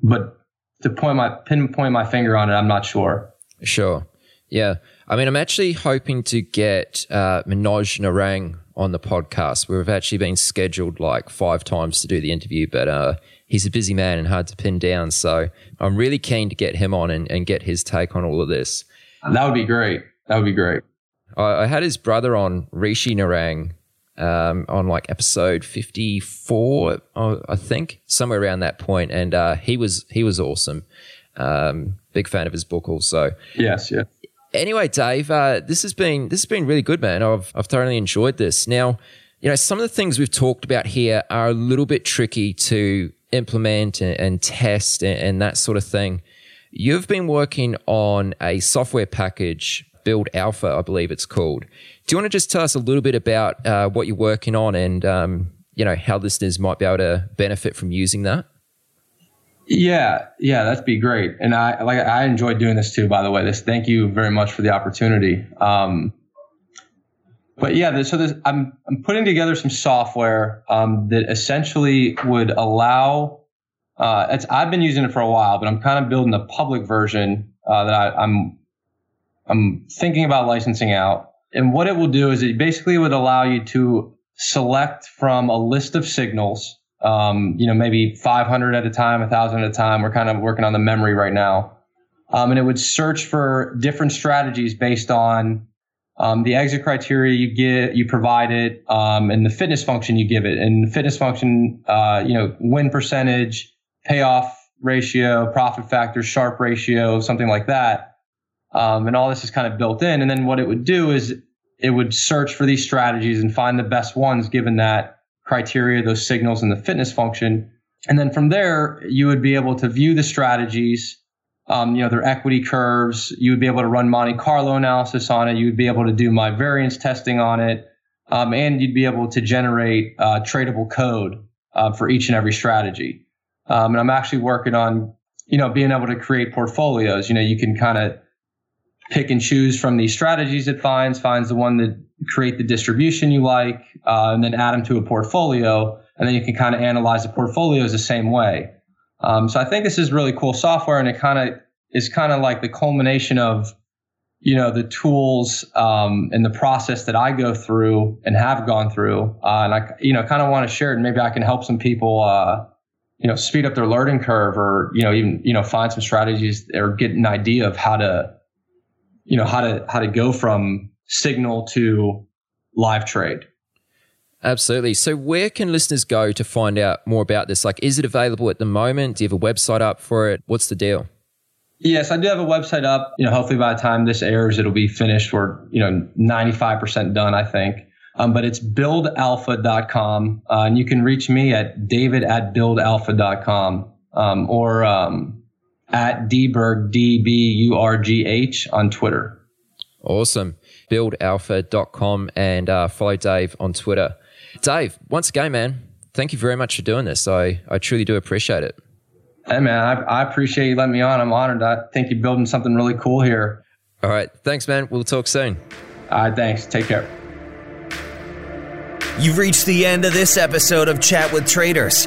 but to point my pinpoint my finger on it, I'm not sure. Sure. Yeah. I mean, I'm actually hoping to get uh, Manoj Narang on the podcast. We've actually been scheduled like five times to do the interview, but uh, he's a busy man and hard to pin down. So I'm really keen to get him on and, and get his take on all of this. That would be great. That would be great. I, I had his brother on, Rishi Narang, um, on like episode 54, I think, somewhere around that point, and uh, he was he was awesome. Um, big fan of his book, also. Yes, yeah. Anyway, Dave, uh, this has been this has been really good, man. I've I've thoroughly enjoyed this. Now, you know, some of the things we've talked about here are a little bit tricky to implement and, and test and, and that sort of thing. You've been working on a software package, Build Alpha, I believe it's called. Do you want to just tell us a little bit about uh, what you're working on and um, you know how listeners might be able to benefit from using that? Yeah, yeah, that'd be great. And I like I enjoyed doing this too. By the way, this thank you very much for the opportunity. Um, but yeah, so this, I'm I'm putting together some software um, that essentially would allow. Uh, it's I've been using it for a while, but I'm kind of building a public version uh, that I, I'm I'm thinking about licensing out. And what it will do is it basically would allow you to select from a list of signals um, you know, maybe 500 at a time, 1,000 at a time. We're kind of working on the memory right now. Um, and it would search for different strategies based on um, the exit criteria you get, you provide it, um, and the fitness function you give it. And the fitness function, uh, you know, win percentage, payoff ratio, profit factor, Sharpe ratio, something like that. Um, and all this is kind of built in. And then what it would do is it would search for these strategies and find the best ones given that criteria, those signals and the fitness function. And then from there, you would be able to view the strategies, um, you know, their equity curves. You would be able to run Monte Carlo analysis on it. You would be able to do my variance testing on it. Um, and you'd be able to generate uh, tradable code uh, for each and every strategy. Um, and I'm actually working on, you know, being able to create portfolios. You know, you can kind of pick and choose from these strategies it finds, finds the one that create the distribution you like, uh, and then add them to a portfolio. And then you can kind of analyze the portfolios the same way. Um, so I think this is really cool software, and it kind of is kind of like the culmination of you know the tools um, and the process that I go through and have gone through, uh, and I you know kind of want to share it. And maybe I can help some people, uh, you know, speed up their learning curve, or you know even you know find some strategies or get an idea of how to, you know, how to how to go from signal to live trade. Absolutely. So, where can listeners go to find out more about this? Like, is it available at the moment? Do you have a website up for it? What's the deal? Yes, I do have a website up. You know, hopefully by the time this airs, it'll be finished or, you know, 95% done, I think. Um, but it's buildalpha.com. Uh, and you can reach me at david at buildalpha.com um, or um, at dburgh, D-B-U-R-G-H on Twitter. Awesome buildalpha.com and uh, follow Dave on Twitter. Dave, once again, man, thank you very much for doing this. I, I truly do appreciate it. Hey, man, I, I appreciate you letting me on. I'm honored. I think you're building something really cool here. All right. Thanks, man. We'll talk soon. All right. Thanks. Take care. You've reached the end of this episode of Chat with Traders.